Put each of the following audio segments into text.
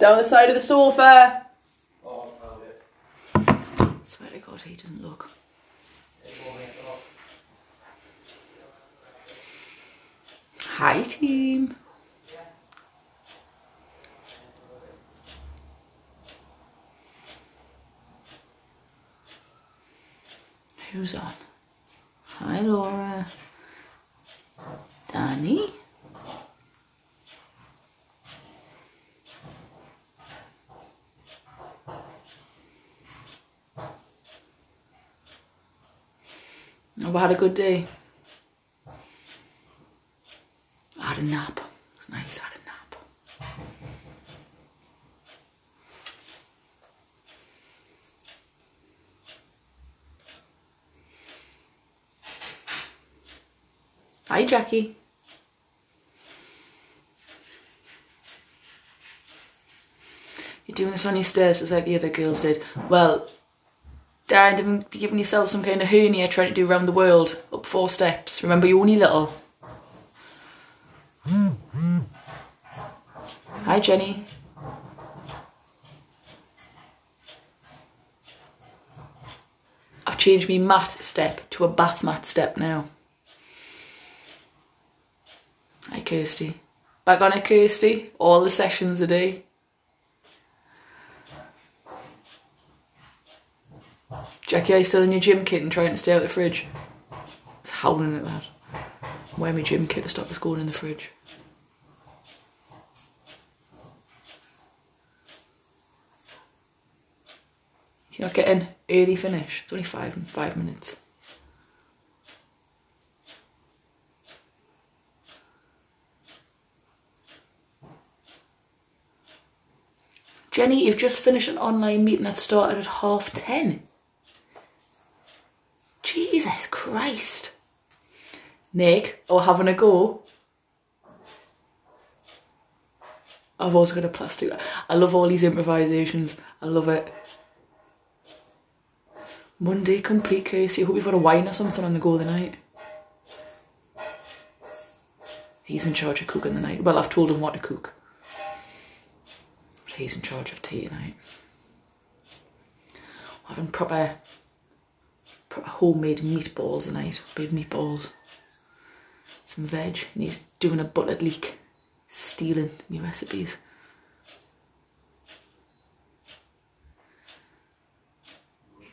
Down the side of the sofa. Oh, it. Swear to God, he doesn't look. Hi, team. Who's on? Hi, Laura. Danny. Have I had a good day? I had a nap. It's nice, I had a nap. Hi, Jackie. You're doing this on your stairs just like the other girls did. Well, Didn't be giving yourself some kind of hernia trying to do round the world up four steps. Remember, you're only little. Hi, Jenny. I've changed my mat step to a bath mat step now. Hi, Kirsty. Back on it, Kirsty. All the sessions a day. Jackie, are you still in your gym kit and trying to stay out of the fridge? It's howling at that. Wear my gym kit to stop us going in the fridge. You're not getting early finish. It's only five five minutes. Jenny, you've just finished an online meeting that started at half ten. Jesus Christ. Nick, or having a go. I've also got a plastic. I love all these improvisations. I love it. Monday complete. I hope you've got a wine or something on the go the night. He's in charge of cooking the night. Well, I've told him what to cook. He's in charge of tea tonight. Having proper homemade meatballs tonight. Big meatballs. Some veg. And he's doing a buttered leek. Stealing me recipes.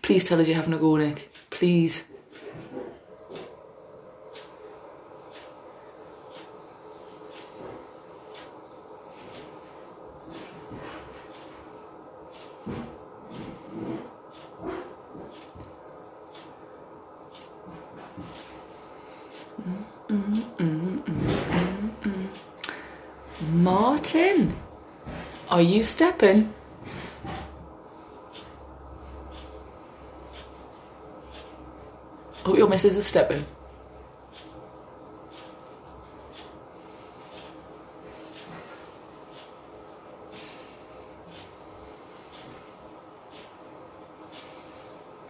Please tell us you're having a go, Nick. Please. Martin, are you stepping? Oh, your missus is stepping.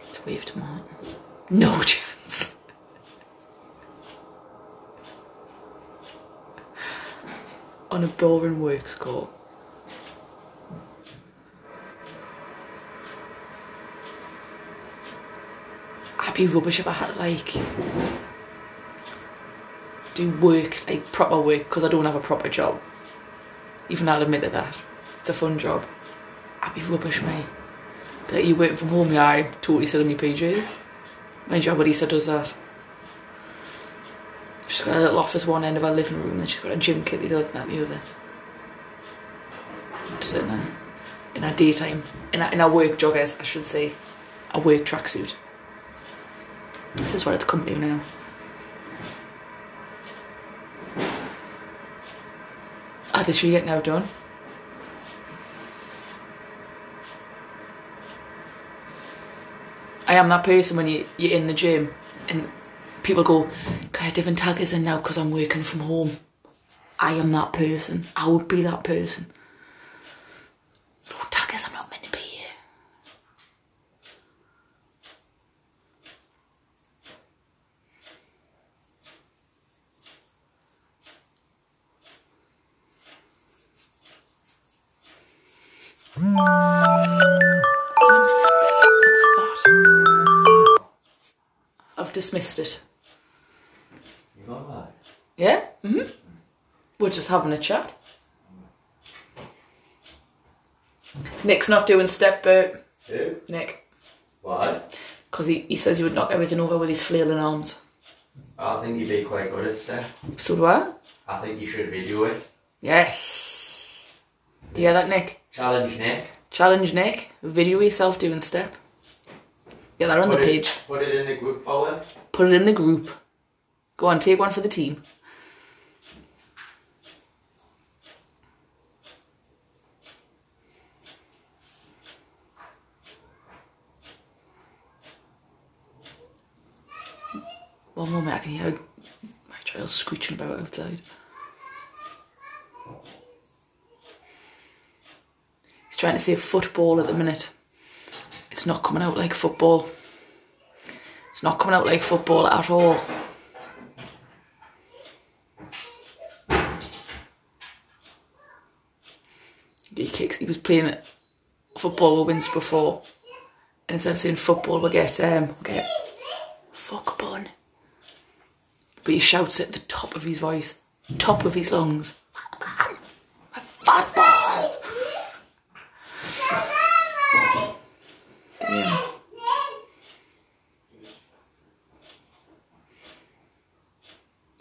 Let's wave to Martin. No chance. On a boring work score. I'd be rubbish if I had like do work like proper work because I don't have a proper job. Even I'll admit to that. It's a fun job. I'd be rubbish, mate. But like, you working from home, yeah, I totally sit on my PJs. Mind you, Abadisa does that. She's got a little office one end of our living room, and she's got a gym kit the other, that the other. Does it a, in our daytime, in our, in work joggers, I should say, a work tracksuit. What it's come to now. Did she get now done? I am that person when you, you're in the gym and people go, Claire, different taggers in now because I'm working from home. I am that person. I would be that person. Just having a chat. Nick's not doing step boot. Who? Nick. Why? Because he, he says he would knock everything over with his flailing arms. I think you'd be quite good at stuff. So do I. I think you should video it. Yes. Do you hear that, Nick? Challenge Nick. Challenge Nick. Video yourself doing step. Get that on the it- page. Put it in the group forward. Put it in the group. Go on, take one for the team. One moment, I can hear my child screeching about outside. He's trying to say football at the minute. It's not coming out like football. It's not coming out like football at all. He kicks. He was playing football with wins before, and instead of saying football, we get um, we get fuck bun. But he shouts at the top of his voice, top of his lungs. Football. Yeah.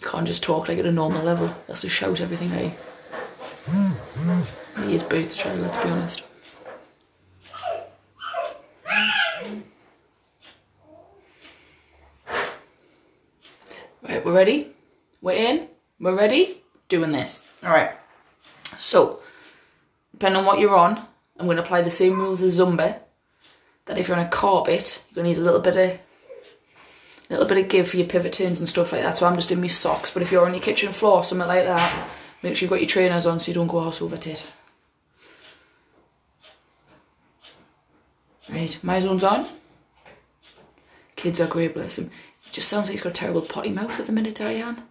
Can't just talk like at a normal level. Has to shout everything out. He is Boots child, let's be honest. We're ready. We're in. We're ready. Doing this. All right. So, depending on what you're on, I'm going to apply the same rules as Zumba. That if you're on a carpet, you're going to need a little bit of a little bit of give for your pivot turns and stuff like that. So I'm just in my socks. But if you're on your kitchen floor, something like that, make sure you've got your trainers on so you don't go horse over tit. Right, my zone's on. Kids are great, bless him. Just sounds like he's got a terrible potty mouth at the minute, Diane.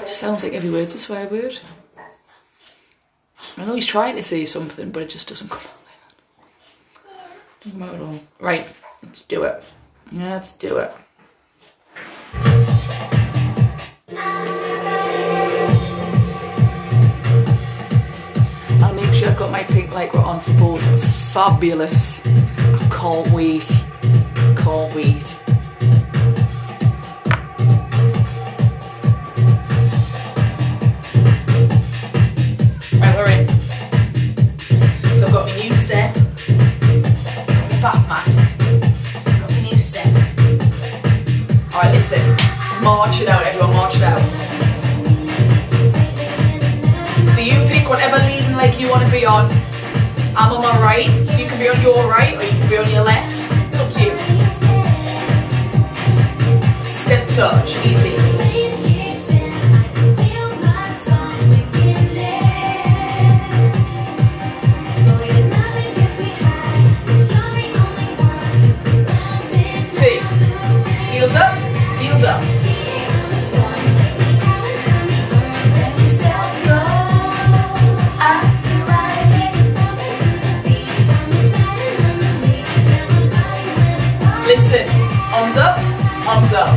Just sounds like every word's a swear word. I know he's trying to say something, but it just doesn't come out like that. Doesn't come out at all. Right, let's do it. Let's do it. I'll make sure I've got my pink lycra on for both. Fabulous. I can't wait. Can't wait. Got new step. Alright, listen. March it out, everyone, march it out. So you pick whatever leading leg you want to be on. I'm on my right, so you can be on your right or you can be on your left. It's up to you. Step touch, easy. Up.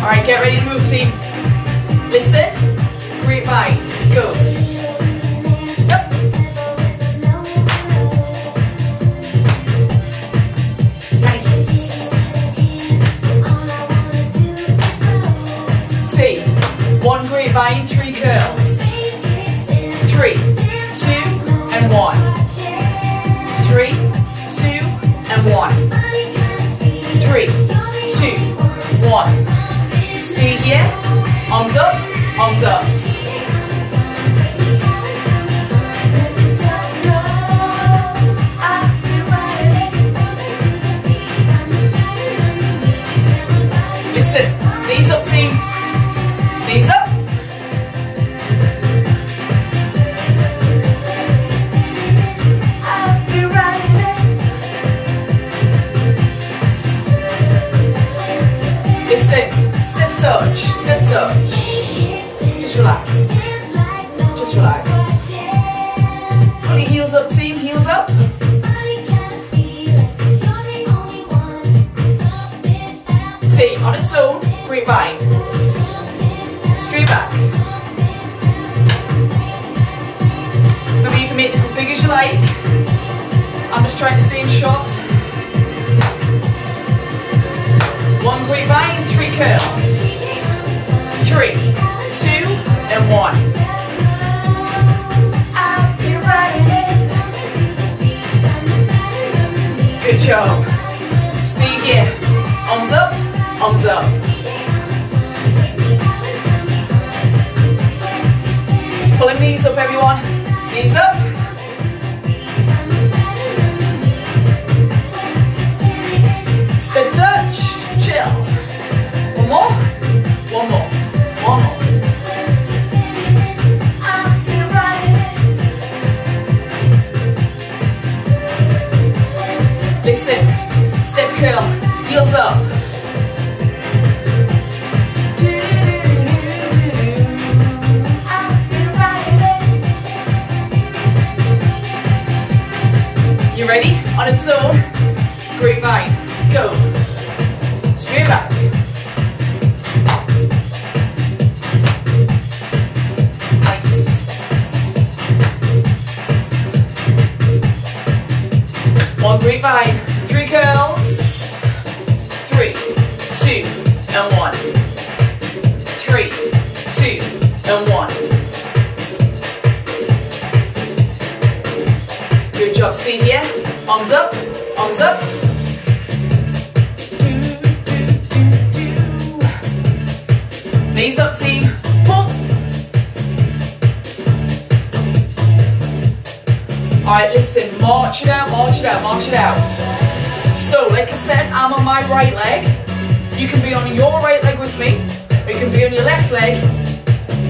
All right, get ready to move, team. Listen, grapevine, go. Yep. Nice. See, one grapevine, three curls. And one. Three, two, and one. Three, two, one. Stay here. Arms up, arms up. Listen, knees up, team. One grapevine, three curl. Three, two, and one. Good job. Stay here. Arms up, arms up. Pulling knees up, everyone. Knees up. Touch, chill. One more, one more, one more. Listen, step curl, heels up. You ready? On its own. Great Grapevine. Go. Knees up, team. Pull. Alright, listen, march it out, march it out, march it out. So, like I said, I'm on my right leg. You can be on your right leg with me, or you can be on your left leg.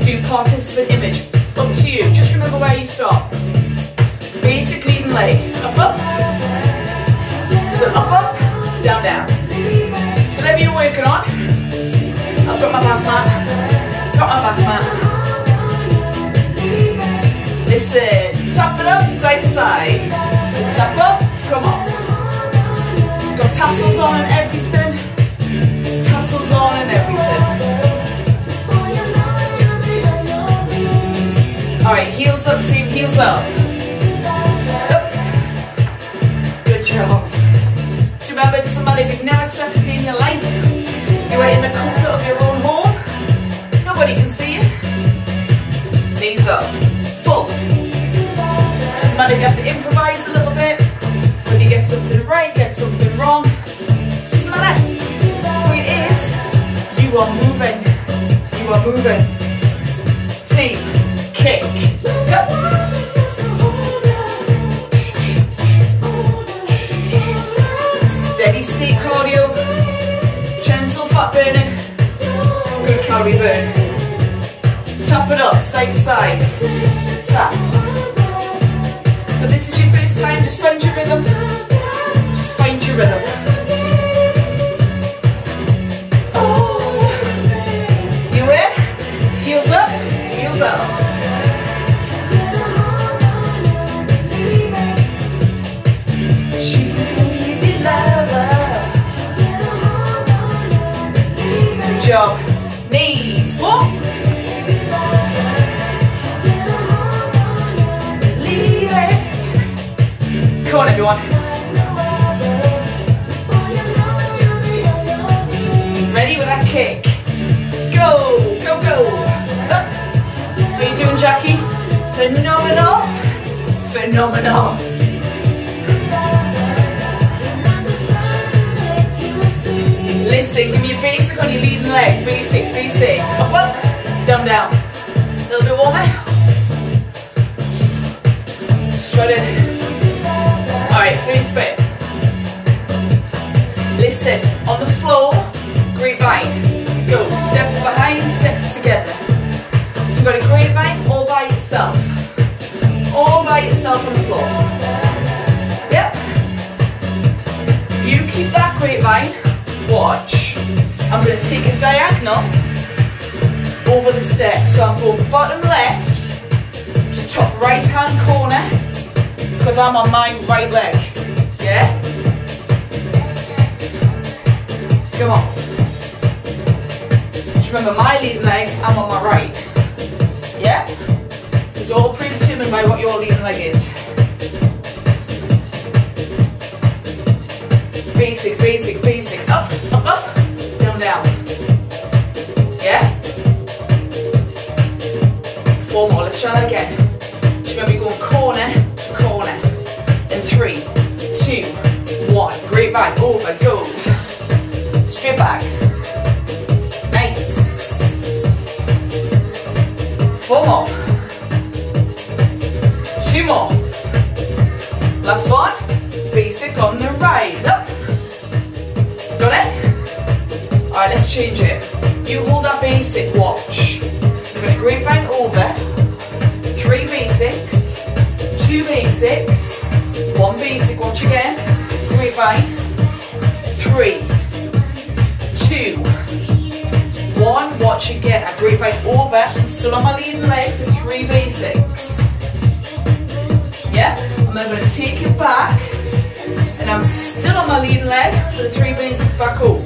Do participant image. Up to you. Just remember where you stop. Basic leading leg. Up, up. So up, up, down, down. So whatever you're working on. I've got my mat. Got my. Listen, tap it up, side to side. Tap up, come on. Got tassels on and everything. Tassels on and everything. Alright, heels up, team, heels up. Up. Good job. So remember, it doesn't matter if you've never stepped in your life, you are in the comfort of your own home. Nobody can see you. Knees up. Full. Doesn't matter if you have to improvise a little bit, when you get something right, get something wrong. Doesn't matter. The point is, you are moving. You are moving. T, kick, go. Steady state cardio, Tap it up, side to side. Tap. So this is your first time, just find your rhythm. Just find your rhythm. Oh. You in? Heels up, heels up. Job. Come on, everyone. Ready with that kick. Go, go, go. Up. What are you doing, Jackie? Phenomenal. Phenomenal. Listen, give me a basic on your leading leg. Basic, basic. Up, up, down, down. A little bit warmer. Sweating. Alright, first bit. Listen, on the floor, grapevine. Go, step behind, step together. So you've got a grapevine all by yourself. All by yourself on the floor. Yep. You keep that grapevine. Watch. I'm going to take a diagonal over the step. So I'm going bottom left to top right hand corner because I'm on my right leg. Yeah? Come on. Just remember my leading leg, I'm on my right. Yeah? So it's all predetermined by what your leading leg is. Basic, basic, basic. Up, up, up. Down, down. Yeah? Four more. Let's try that again. Just remember you're going corner corner. Three, two, one. Great back. Over. Oh, Go. Straight back. Nice. Four more. Two more. Last one. Basic on the right. Up. Got it? Alright, let's change it. You hold that basic, watch. We're going to grapevine over. Three basics. Two basics. One basic, watch again. Grapevine. Three. Two. One, watch again. I grapevine over. I'm still on my leading leg for three basics. Yeah? And then I'm going to take it back. And I'm still on my leading leg for the three basics back home.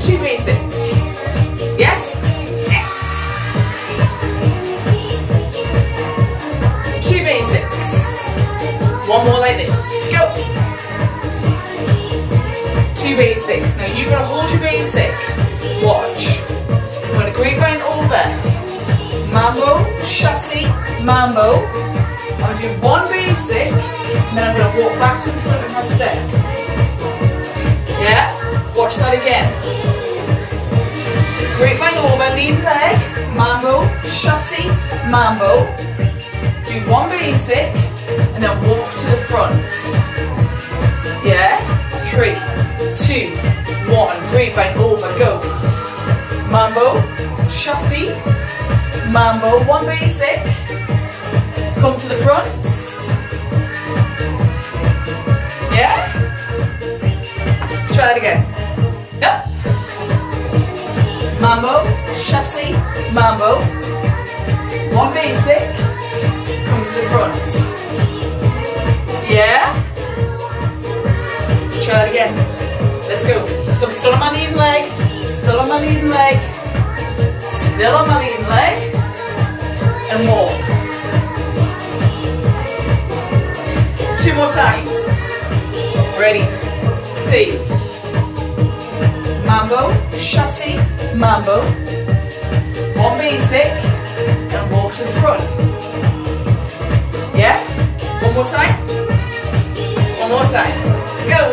Two basics. Yes? Yes. Two basics. One more like this. Go. Two basics. Now you're gonna hold your basic. Watch. I'm gonna grapevine over. Mambo, chassé, mambo. I'm gonna do one basic, and then I'm gonna walk back to the front of my step. Yeah? Watch that again. Grapevine over, lead leg, mambo, chassé, mambo. Do one basic, and then walk to the front. Yeah? Three, two, one. Grapevine over, go. Mambo, chassé, mambo, one basic. Come to the front. Yeah? Let's try that again. Mambo, chassé, mambo. One basic. Come to the front. Yeah? Let's try that again. Let's go. So I'm still on my leading leg. Still on my leading leg. Still on my leading leg. And walk. Two more times. Ready? Two. Mambo, chassé, mambo. One basic, and walk to the front. Yeah? One more time. One more time. Go.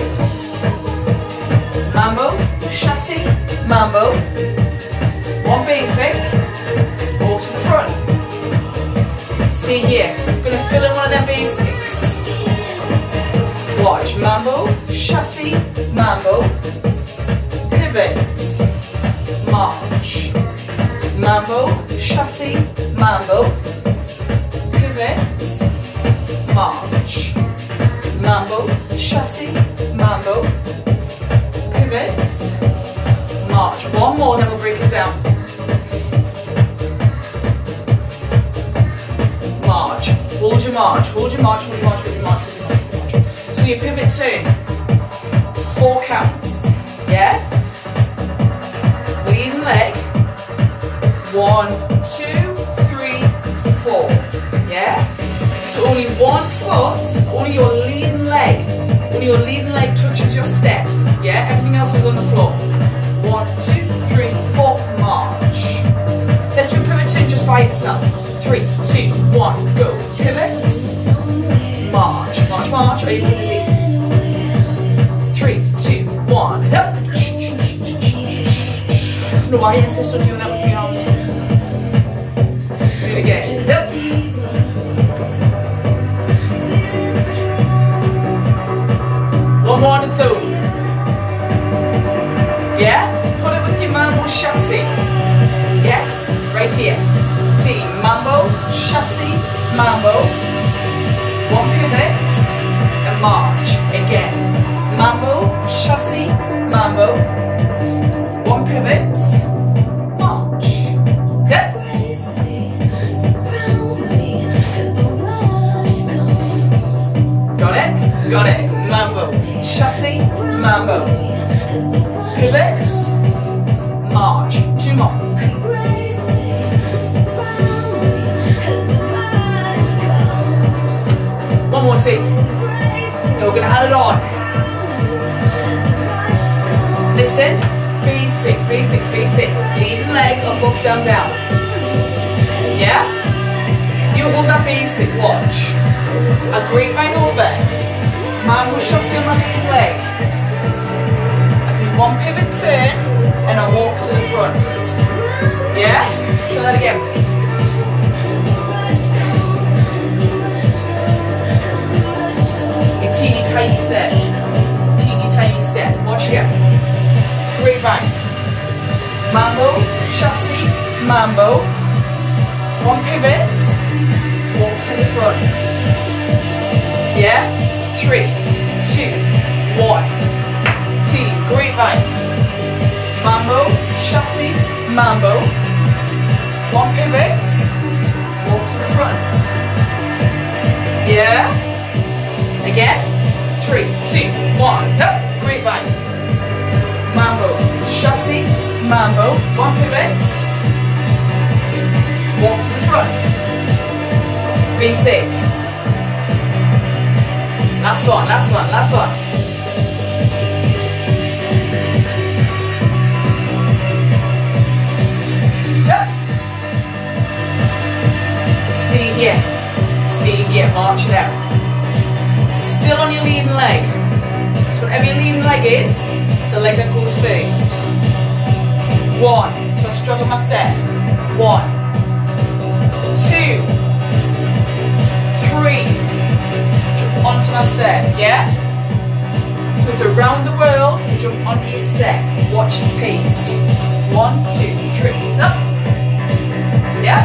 Mambo, chassé, mambo. One basic, walk to the front. Stay here. We're gonna fill in one of them basics. Watch. Mambo, chassé, mambo. Pivot. March. mambo, chassé, mambo, pivots, march. Mambo, chassé, mambo, pivots, march. One more, then we'll break it down. March. Hold your march, hold your march, hold your march, hold your march, hold your march, hold your march. So your pivot turn. It's four counts. One, two, three, four. Yeah? So only one foot, only your leading leg, only your leading leg touches your step. Yeah? Everything else is on the floor. One, two, three, four, march. Let's do a pivot turn just by itself. Three, two, one, go. Pivot. March, march, march. Are you able to see? Three, two, one. Yep. No, I insist on doing that with arms. Again. One more its own. Yeah? Put it with your mambo chassé. Yes? Right here. T. Mambo, chassé, mambo. One pivot and march. Again. Mambo, chassé, mambo. Chassé, mambo. Pivot, march. Two more. One more, see. Now we're going to add it on. Listen. Basic, basic, basic. Leading leg up, up, down, down. Yeah? You hold that basic, watch. A great grapevine over. Mambo chassé on my leading leg. I do one pivot turn and I walk to the front. Yeah? Let's try that again. A teeny tiny step. Teeny tiny step. Watch again. Grapevine. Mambo, chassé, mambo. One pivot. Walk to the front. Yeah? Three, two, one. T, grapevine. Mambo, chassé, mambo. One pivot. Walk to the front. Yeah? Again? Three, two, one. Up, grapevine. Mambo, chassé, mambo. One pivot. Walk to the front. Basic. Last one, last one, last one. Yep. Stay here. Stay here. March it out. Still on your leading leg. So whatever your leading leg is, it's the leg that goes first. One. So I struggle my step. One. My step. Yeah? So it's around the world, you jump onto your step. Watch the pace. One, two, three. Up. Yeah?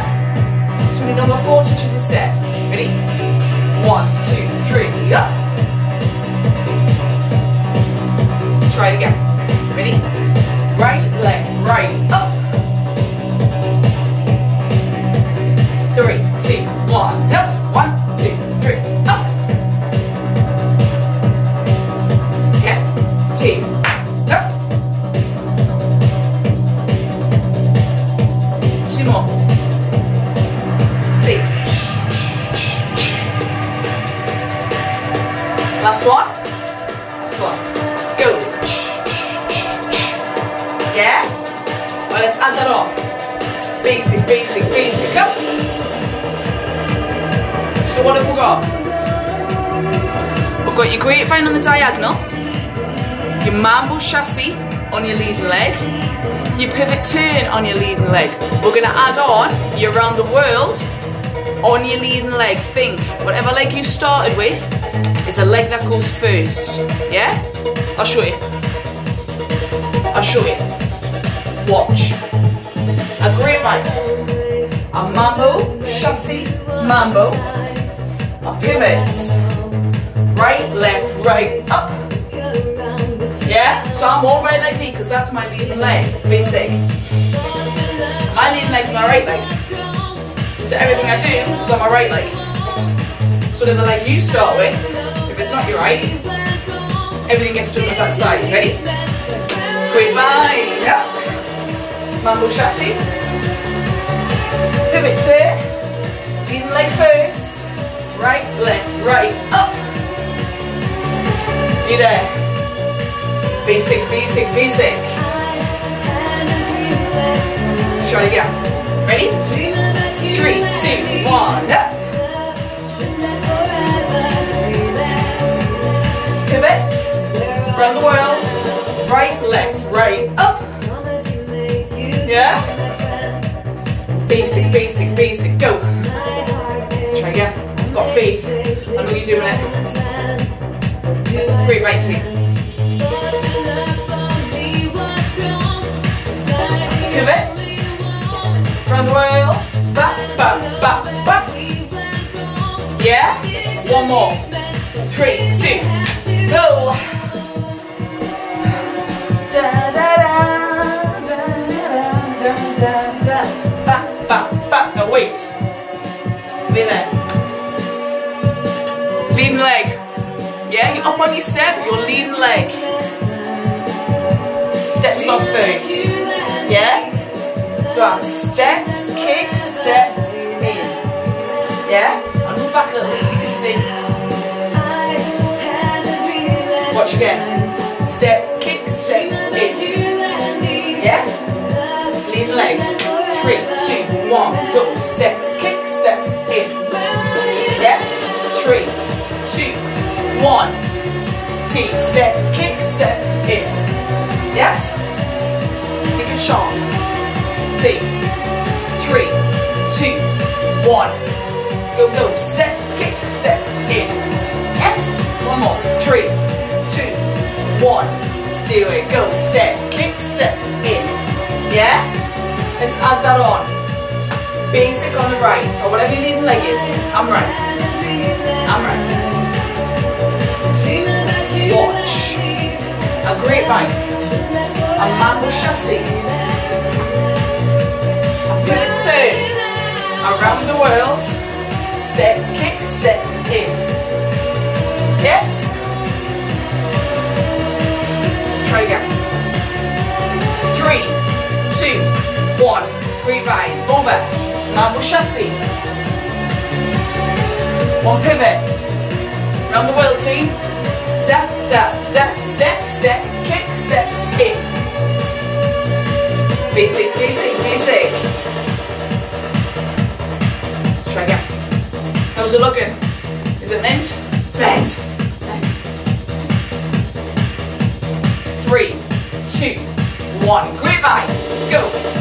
So the number four touches a step. Ready? One, two, three. Up. Try it again. Ready? Right leg, right, up. Three, two, one. Up. Basic, basic. Up. So what have we got? We've got your grapevine on the diagonal, your mambo chassé on your leading leg, your pivot turn on your leading leg. We're to add on your around the world on your leading leg. Think, whatever leg you started with is the leg that goes first. Yeah? I'll show you. I'll show you. Watch. a grapevine, a mambo, chassé, mambo, a pivot, right, left, right, up. Yeah? So I'm all right leg lead because that's my leading leg, basic. My leading leg's my right leg. So everything I do is on my right leg. So then the leg you start with, if it's not your right, everything gets done with that side. Ready? Grapevine, yeah. Mambo chassé. Pivot here. Leading leg first. Right, left, right, up. You there. Basic, basic, basic. Let's try it again. Ready? Three, two, one, up. Pivot. Around the world. Right, left, right, up. Yeah? Basic, basic, basic, go. Let's try again. Got faith. I know you're doing it. Great right team. Pivot. Around the world. Back, back, back, back. Yeah? One more. Three, two, go. Da, da, Back, back. Now wait. Wait there. Leading leg. Yeah, you're up on your step, your leading leg. Steps off first. Yeah? So I'm step, kick, step, in. Yeah? I'll move back a little bit so you can see. Watch again. Step, kick, step, in. Yeah? Leading leg. Three, one, go. Step, kick, step, in. Yes? Three, two, one. T, step, kick, step, in. Yes? Make it sharp. T, three, two, one. Go, go. Step, kick, step, in. Yes? One more. Three, two, one. Let's do it. Go. Step, kick, step, in. Yeah? Let's add that on. Basic on the right, or whatever your leading leg is. I'm right. I'm right. Watch. A grapevine. A mambo chassé. A pivot turn. Around the world. Step, kick, step, in. Yes? Try again. Three, two, one. Grapevine. Over. Mambo chassé. One pivot. Round the world team. Da, da, da. Step, step, kick, step, in. Basic, basic, basic. Let's try again. How's it looking? Is it bent mint. Mint. Three, two, one. Grapevine. Go.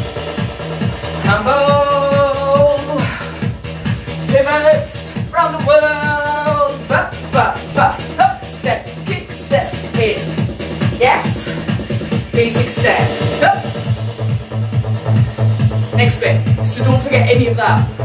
сюда.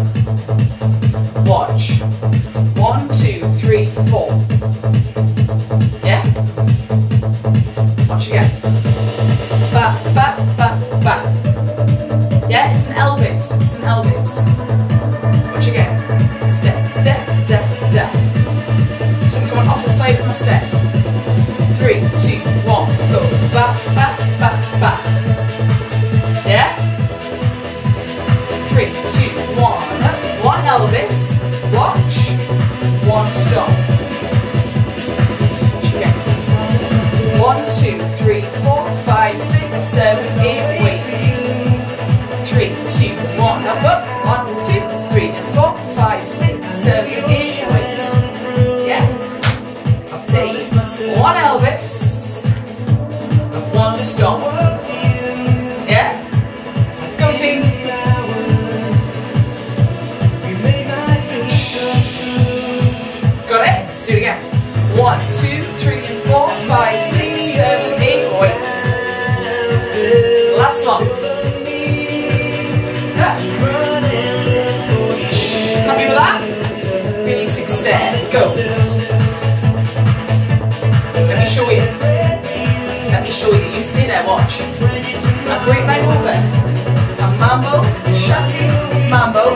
Mambo, chassé, mambo.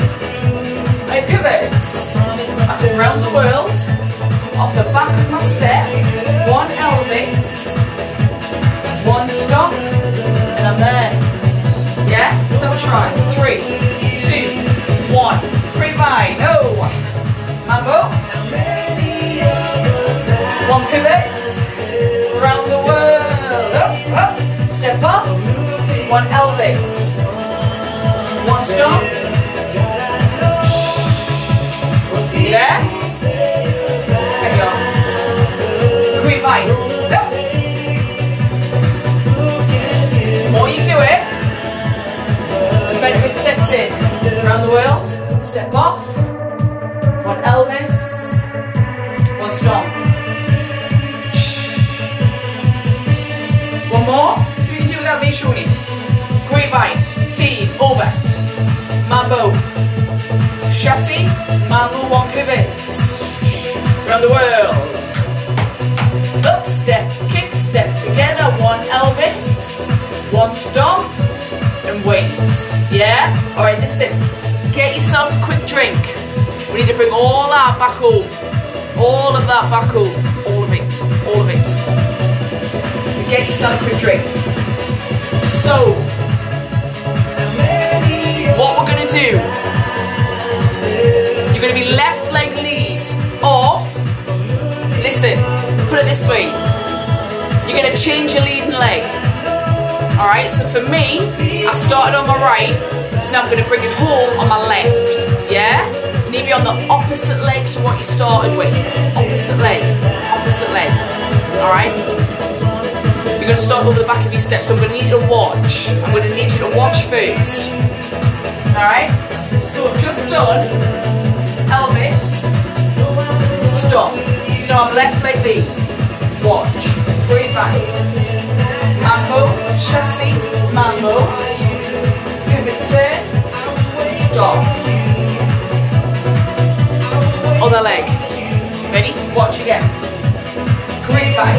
I pivot. I go round the world. Off the back of my step. One Elvis. One stop. And I'm there. Yeah? Let's have a try. Three, two, one. Grapevine. Oh. Mambo. One pivot. Around the world. Up, up. Step up. One Elvis. One stop. Yeah? There you go. Grapevine. Up. The more you do it, the better it sets in. Around the world. Step off. Mambo. Chassé. Mambo. One pivot. Around the world. Up. Step. Kick. Step together. One Elvis. One stomp. And wait. Yeah? Alright, listen. Get yourself a quick drink. We need to bring all that back home. All of that back home. All of it. All of it. Get yourself a quick drink. So, what we're gonna you're gonna be left leg lead, or, listen, put it this way, you're gonna change your leading leg. Alright, so for me, I started on my right, so now I'm gonna bring it home on my left, yeah? You need to be on the opposite leg to what you started with. Opposite leg, opposite leg, alright? You're going to start over the back of your steps, so I'm going to need you to watch. I'm going to need you to watch first. Alright? So I've just done Elvis, stop. So I'm left like these. Watch. Breathe back. Mambo, chassé, mambo. Pivot turn, stop. Other leg. Ready? Watch again. Breathe back.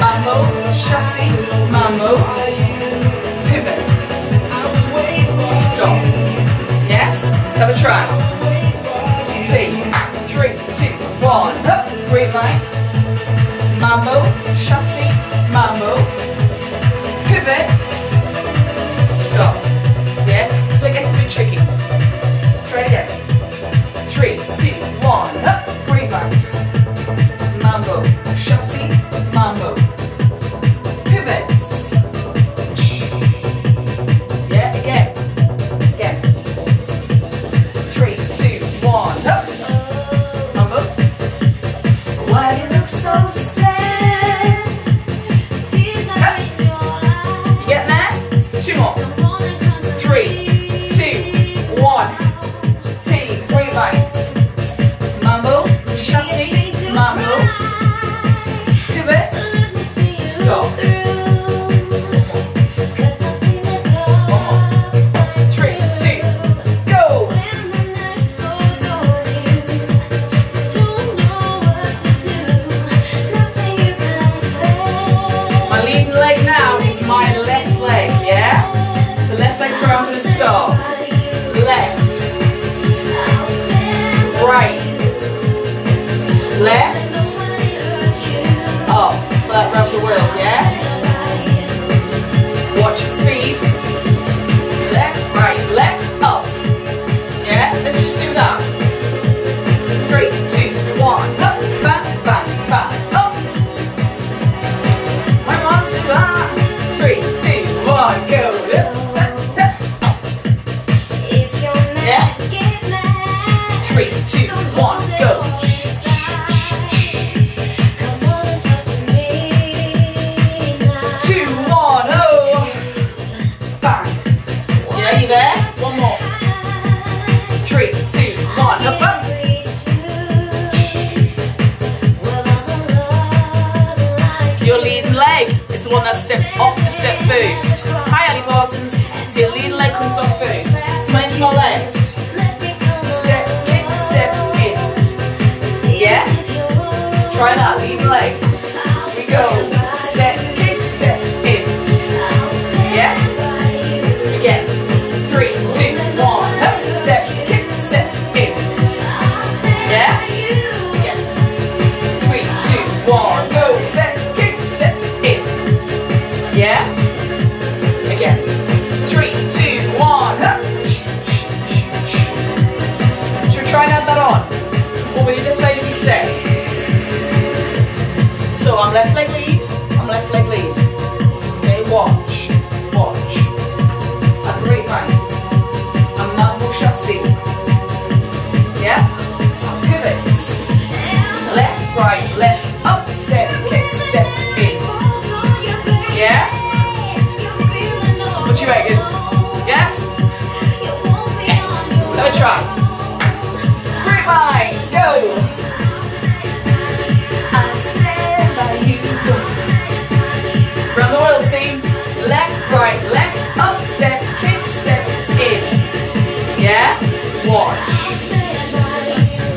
Mambo, chassé, mambo, have a try. Three, two, one, up, line. Mambo, chassé, mambo, pivot,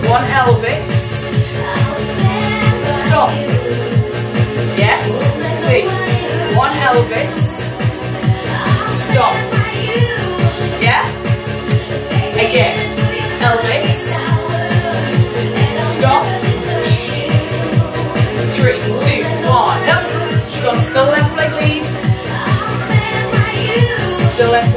One Elvis. Stop. Yes. See. One Elvis. Stop. Yeah. Again. Elvis. Stop. Three, two, one. Up. From still left leg lead. Still left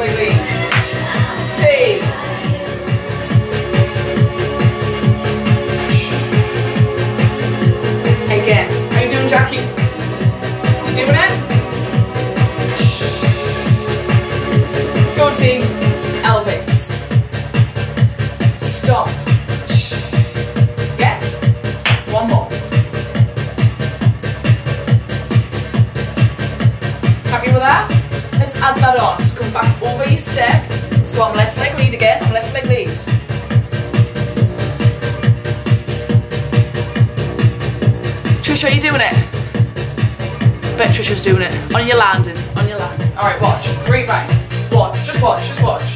Trisha, are you doing it? Bet Trisha's doing it. On your landing. On your landing. Alright, watch. Great, right. Watch. Just watch. Just watch.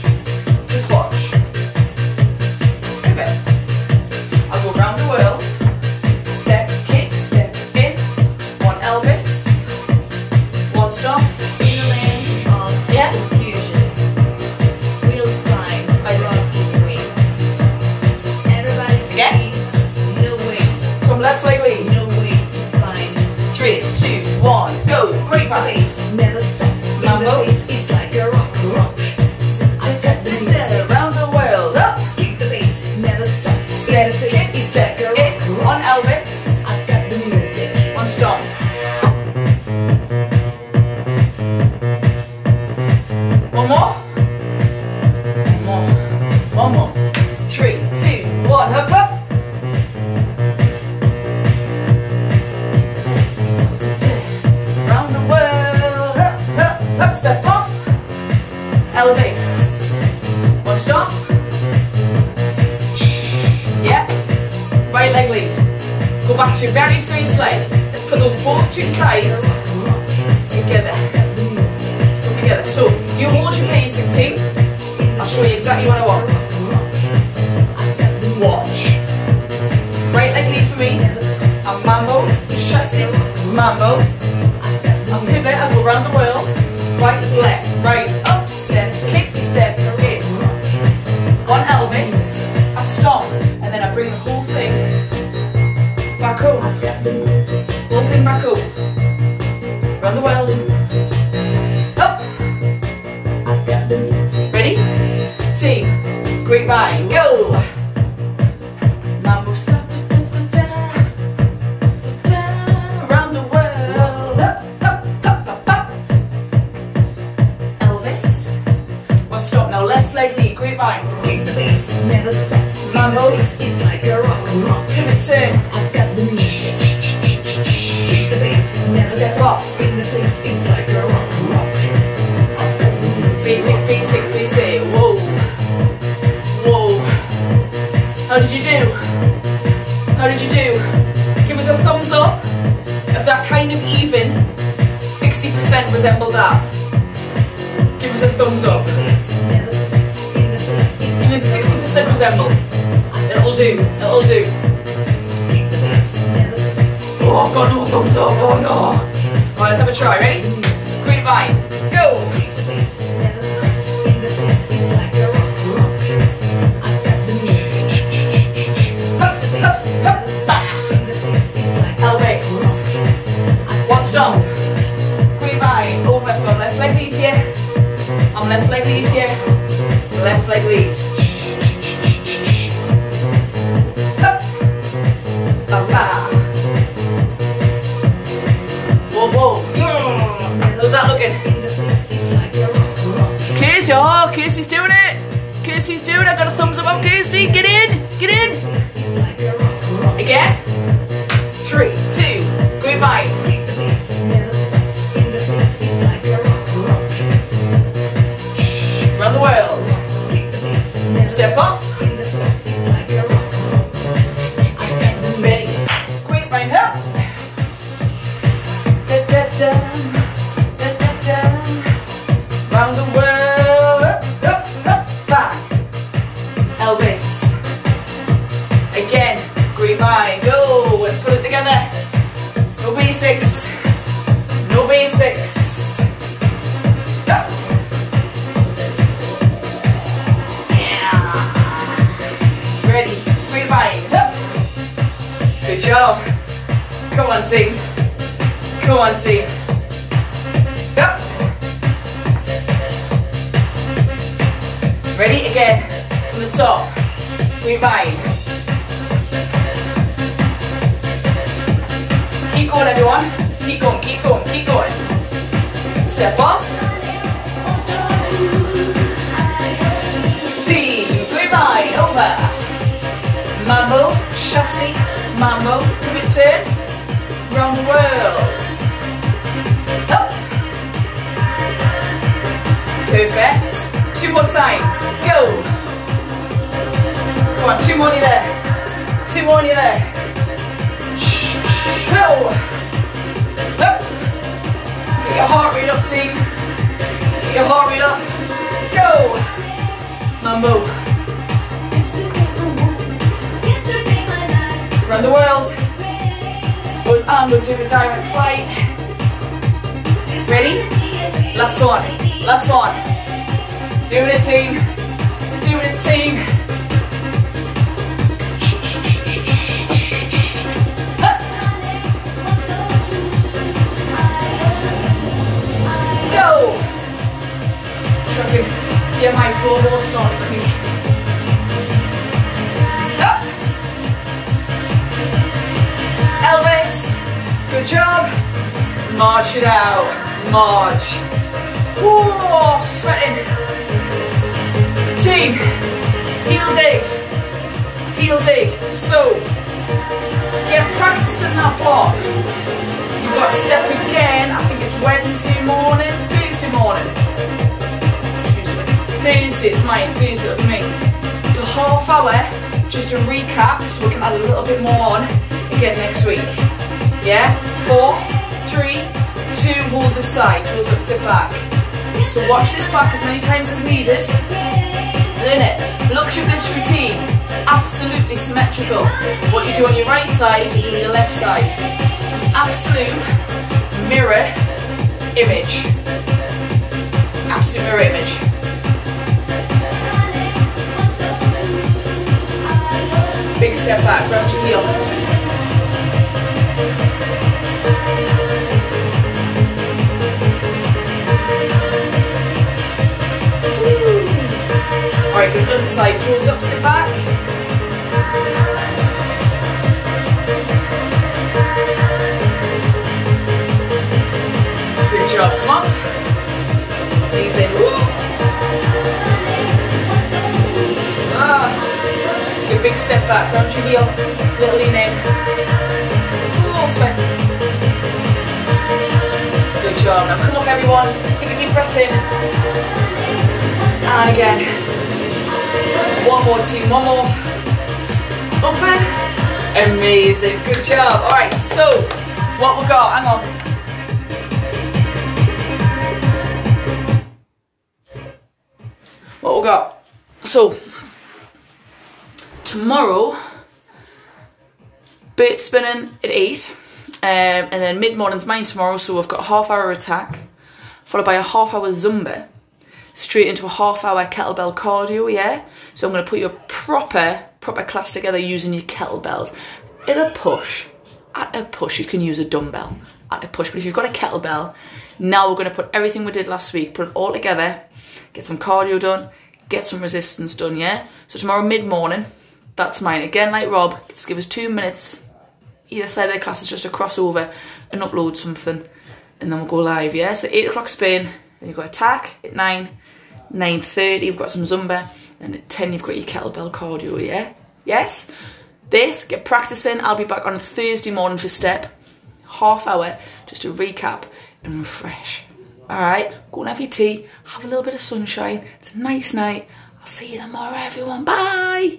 Left leg lead. Up. Up. Whoa, whoa. Yeah. That looking? Like. Casey, oh, Casey's doing it. Casey's doing it. I got a thumbs up on Casey. Get in. Get in. Like. Again. Three, two, goodbye. Mambo, chassé, mambo, pivot turn, round the world. Up. Perfect. Two more times. Go. Come on, two more you there. Two more you there. Go. Up. Get your heart rate up, team. Get your heart rate up. Go. Mambo. Around the world. Goes on, we'll do a direct flight. Ready? Last one. Last one. Doing it, team. Doing it, team. Up. Go. Trucking. Yeah, my starting to creak. Good job. March it out. March. Whoa, sweating. Team, heel dig. Heel dig. So, get practicing that block. You've got to step again. I think it's Wednesday morning, Thursday morning. Thursday, it's mine. Thursday, it'll me. So half hour, just to recap, so we can add a little bit more on again next week. Yeah? Four, three, two, hold the side, toes up, sit back. So watch this back as many times as needed. Learn it. The luxury of this routine, absolutely symmetrical. What you do on your right side, you do on your left side. Absolute mirror image. Absolute mirror image. Big step back, round your heel. Alright, good other side, toes up, sit back. Good job, come on. Easy. Woo. Ah. Good big step back, round your heel, little lean in. Oh, sweat. Good job. Now come up everyone, take a deep breath in. And again. One more team, one more. Open. Amazing, good job. Alright, so what we got, hang on. What we got? So tomorrow, bit spinning at 8, um, and then mid morning's mine tomorrow, so we've got a half hour attack, followed by a half hour Zumba, straight into a half hour kettlebell cardio, yeah? So I'm to put your proper, proper class together using your kettlebells. At a push, at a push, you can use a dumbbell at a push, but if you've got a kettlebell, Now we're to put everything we did last week, put it all together, get some cardio done, get some resistance done, yeah? So tomorrow mid morning, that's mine. Again, like Rob, just give us two minutes. Either side of the class is just a crossover and upload something, and then we'll go live, yeah? So 8 o'clock Spain, then you've got attack at 9, 9.30 you've got some Zumba, and at 10 you've got your kettlebell cardio, yeah? Yes? This, get practicing. I'll be back on Thursday morning for step. Half hour just to recap and refresh. Alright, go and have your tea, have a little bit of sunshine. It's a nice night. I'll see you tomorrow, everyone. Bye!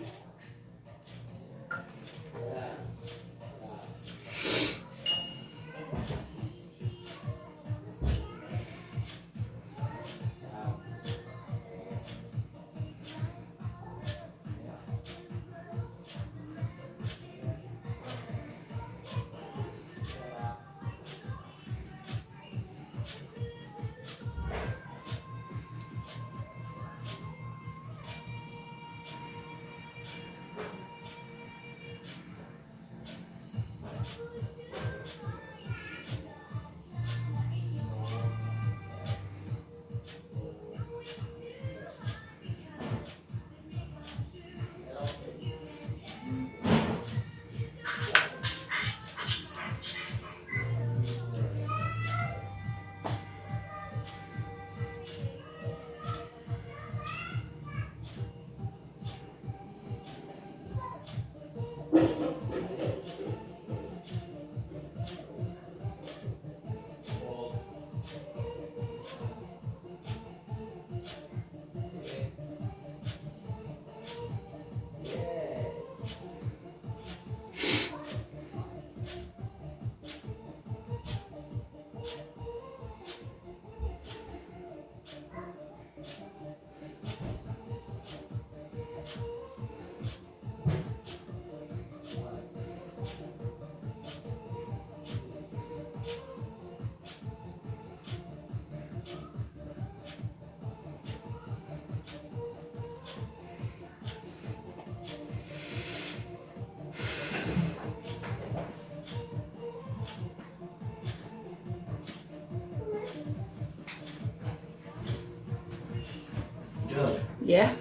Yeah?